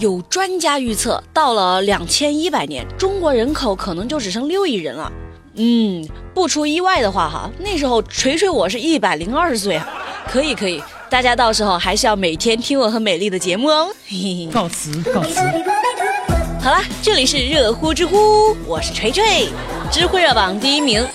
有专家预测，到了两千一百年，中国人口可能就只剩六亿人了。嗯，不出意外的话，哈，那时候锤锤我是一百零二岁啊，可以可以，大家到时候还是要每天听我和美丽的节目哦。嘿嘿，告辞告辞。好了，这里是热乎知乎，我是锤锤，知乎热榜第一名。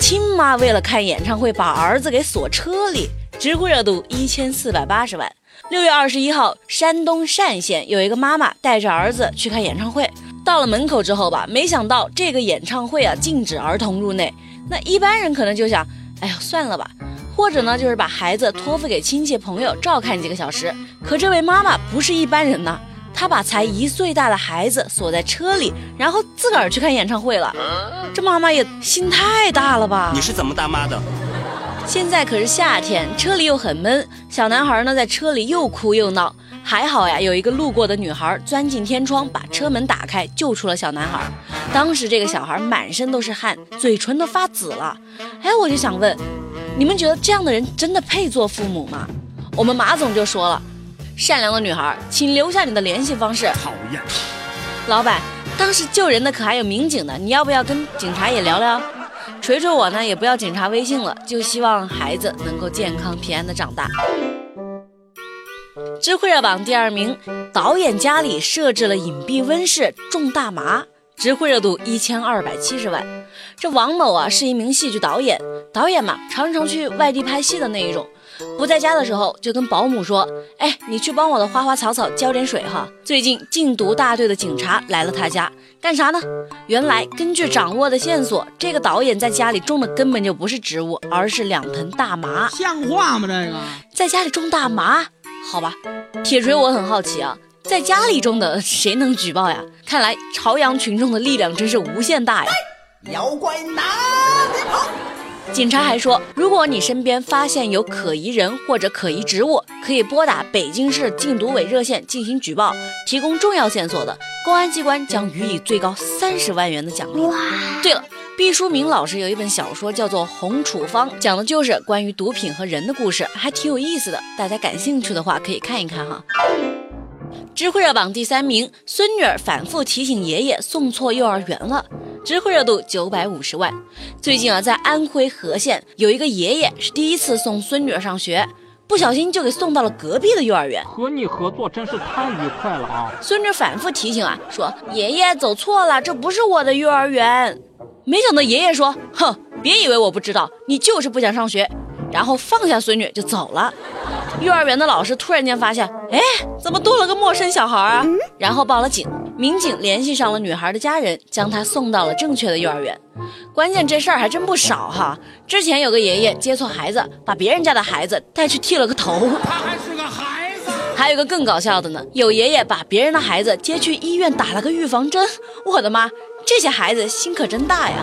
亲妈为了看演唱会把儿子给锁车里，知乎热度一千四百八十万。六月二十一号，山东单县有一个妈妈带着儿子去看演唱会，到了门口之后吧，没想到这个演唱会啊禁止儿童入内。那一般人可能就想，哎呀算了吧，或者呢就是把孩子托付给亲戚朋友照看几个小时。可这位妈妈不是一般人呐，她把才一岁大的孩子锁在车里，然后自个儿去看演唱会了。这妈妈也心太大了吧？你是怎么当妈的？现在可是夏天，车里又很闷，小男孩呢在车里又哭又闹。还好呀，有一个路过的女孩钻进天窗，把车门打开，救出了小男孩。当时这个小孩满身都是汗，嘴唇都发紫了。哎，我就想问，你们觉得这样的人真的配做父母吗？我们马总就说了，善良的女孩，请留下你的联系方式。讨厌。老板，当时救人的可还有民警呢，你要不要跟警察也聊聊？锤锤我呢也不要警察微信了，就希望孩子能够健康平安的长大。知乎热榜第二名，导演家里设置了隐蔽温室种大麻，知乎热度一千二百七十万。这王某啊是一名戏剧导演，导演嘛常常去外地拍戏的那一种。不在家的时候，就跟保姆说：“哎，你去帮我的花花草草浇点水哈。”最近禁毒大队的警察来了他家，干啥呢？原来根据掌握的线索，这个导演在家里种的根本就不是植物，而是两盆大麻。像话吗？这个在家里种大麻？好吧，铁锤，我很好奇啊，在家里种的谁能举报呀？看来朝阳群众的力量真是无限大呀！妖怪哪里跑？警察还说，如果你身边发现有可疑人或者可疑植物，可以拨打北京市禁毒委热线进行举报。提供重要线索的，公安机关将予以最高三十万元的奖励。对了，毕淑敏老师有一本小说叫做《红处方》，讲的就是关于毒品和人的故事，还挺有意思的。大家感兴趣的话可以看一看哈。知乎热榜第三名，孙女儿反复提醒爷爷送错幼儿园了。知乎热度九百五十万。最近啊，在安徽和县有一个爷爷是第一次送孙女儿上学，不小心就给送到了隔壁的幼儿园。和你合作真是太愉快了啊！孙女反复提醒啊，说爷爷走错了，这不是我的幼儿园。没想到爷爷说，哼，别以为我不知道，你就是不想上学。然后放下孙女就走了。幼儿园的老师突然间发现，哎，怎么多了个陌生小孩啊？然后报了警。民警联系上了女孩的家人，将她送到了正确的幼儿园。关键这事儿还真不少哈。之前有个爷爷接错孩子，把别人家的孩子带去剃了个头。他还是个孩子。还有个更搞笑的呢，有爷爷把别人的孩子接去医院打了个预防针。我的妈，这些孩子心可真大呀！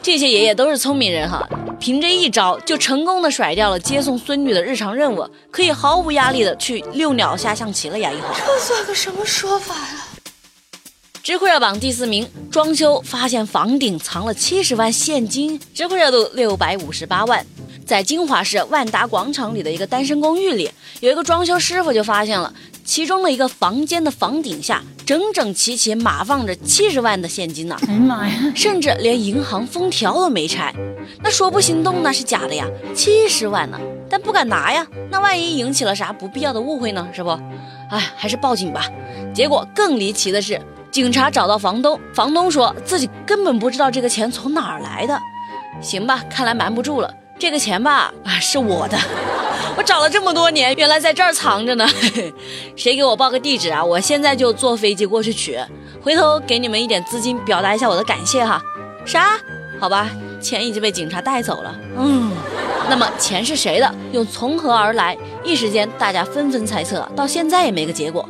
这些爷爷都是聪明人哈，凭这一招就成功的甩掉了接送孙女的日常任务，可以毫无压力的去遛鸟下象棋了呀！以后这算个什么说法呀？知乎热榜第四名，装修发现房顶藏了七十万现金，知乎热度六百五十八万。在金华市万达广场里的一个单身公寓里，有一个装修师傅就发现了其中的一个房间的房顶下整整齐齐码放着七十万的现金呢。哎呀妈呀！甚至连银行封条都没拆，那说不心动那是假的呀，七十万呢，但不敢拿呀，那万一引起了啥不必要的误会呢？是不？哎，还是报警吧。结果更离奇的是。警察找到房东，房东说自己根本不知道这个钱从哪儿来的。行吧，看来瞒不住了。这个钱吧，啊，是我的，我找了这么多年，原来在这儿藏着呢。谁给我报个地址啊？我现在就坐飞机过去取，回头给你们一点资金，表达一下我的感谢哈。啥？好吧，钱已经被警察带走了。嗯，那么钱是谁的？又从何而来？一时间大家纷纷猜测，到现在也没个结果。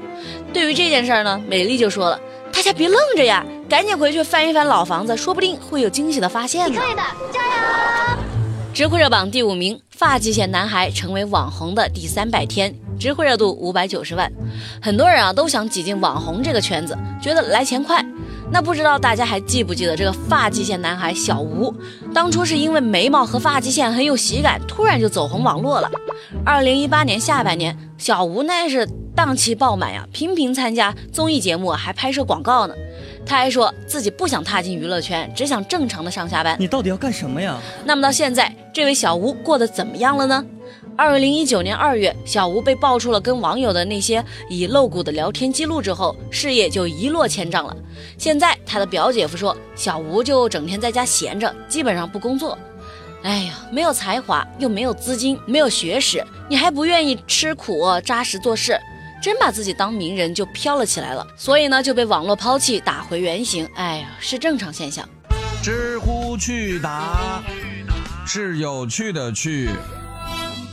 对于这件事儿呢，美丽就说了。大家别愣着呀，赶紧回去翻一翻老房子，说不定会有惊喜的发现呢。可以的，加油！知乎热榜第五名，发际线男孩成为网红的第三百天，知乎热度五百九十万。很多人啊都想挤进网红这个圈子，觉得来钱快。那不知道大家还记不记得这个发际线男孩小吴？当初是因为眉毛和发际线很有喜感，突然就走红网络了。二零一八年下半年，小吴那是档期爆满呀，频频参加综艺节目，还拍摄广告呢。他还说自己不想踏进娱乐圈，只想正常的上下班。你到底要干什么呀？那么到现在，这位小吴过得怎么样了呢？二零一九年二月，小吴被爆出了跟网友的那些已露骨的聊天记录之后，事业就一落千丈了。现在他的表姐夫说，小吴就整天在家闲着，基本上不工作。哎呀，没有才华，又没有资金，没有学识，你还不愿意吃苦扎实做事，真把自己当名人就飘了起来了。所以呢，就被网络抛弃，打回原形。哎呀，是正常现象。知乎趣答是有趣的趣。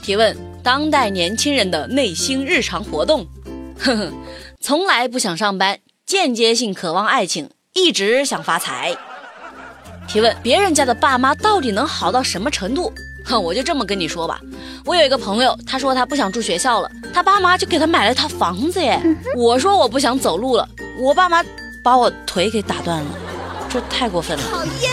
提问：当代年轻人的内心日常活动？呵呵，从来不想上班，间接性渴望爱情，一直想发财。提问：别人家的爸妈到底能好到什么程度？哼，我就这么跟你说吧，我有一个朋友，他说他不想住学校了，他爸妈就给他买了套房子耶。我说我不想走路了，我爸妈把我腿给打断了，这太过分了。讨厌。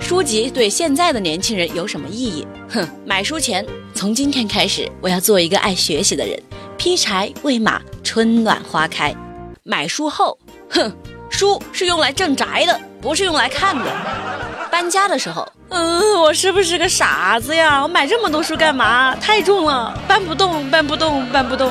书籍对现在的年轻人有什么意义？哼，买书前，从今天开始，我要做一个爱学习的人，劈柴喂马，春暖花开。买书后，哼，书是用来镇宅的。不是用来看的。搬家的时候，嗯，我是不是个傻子呀？我买这么多书干嘛？太重了，搬不动，搬不动，搬不动。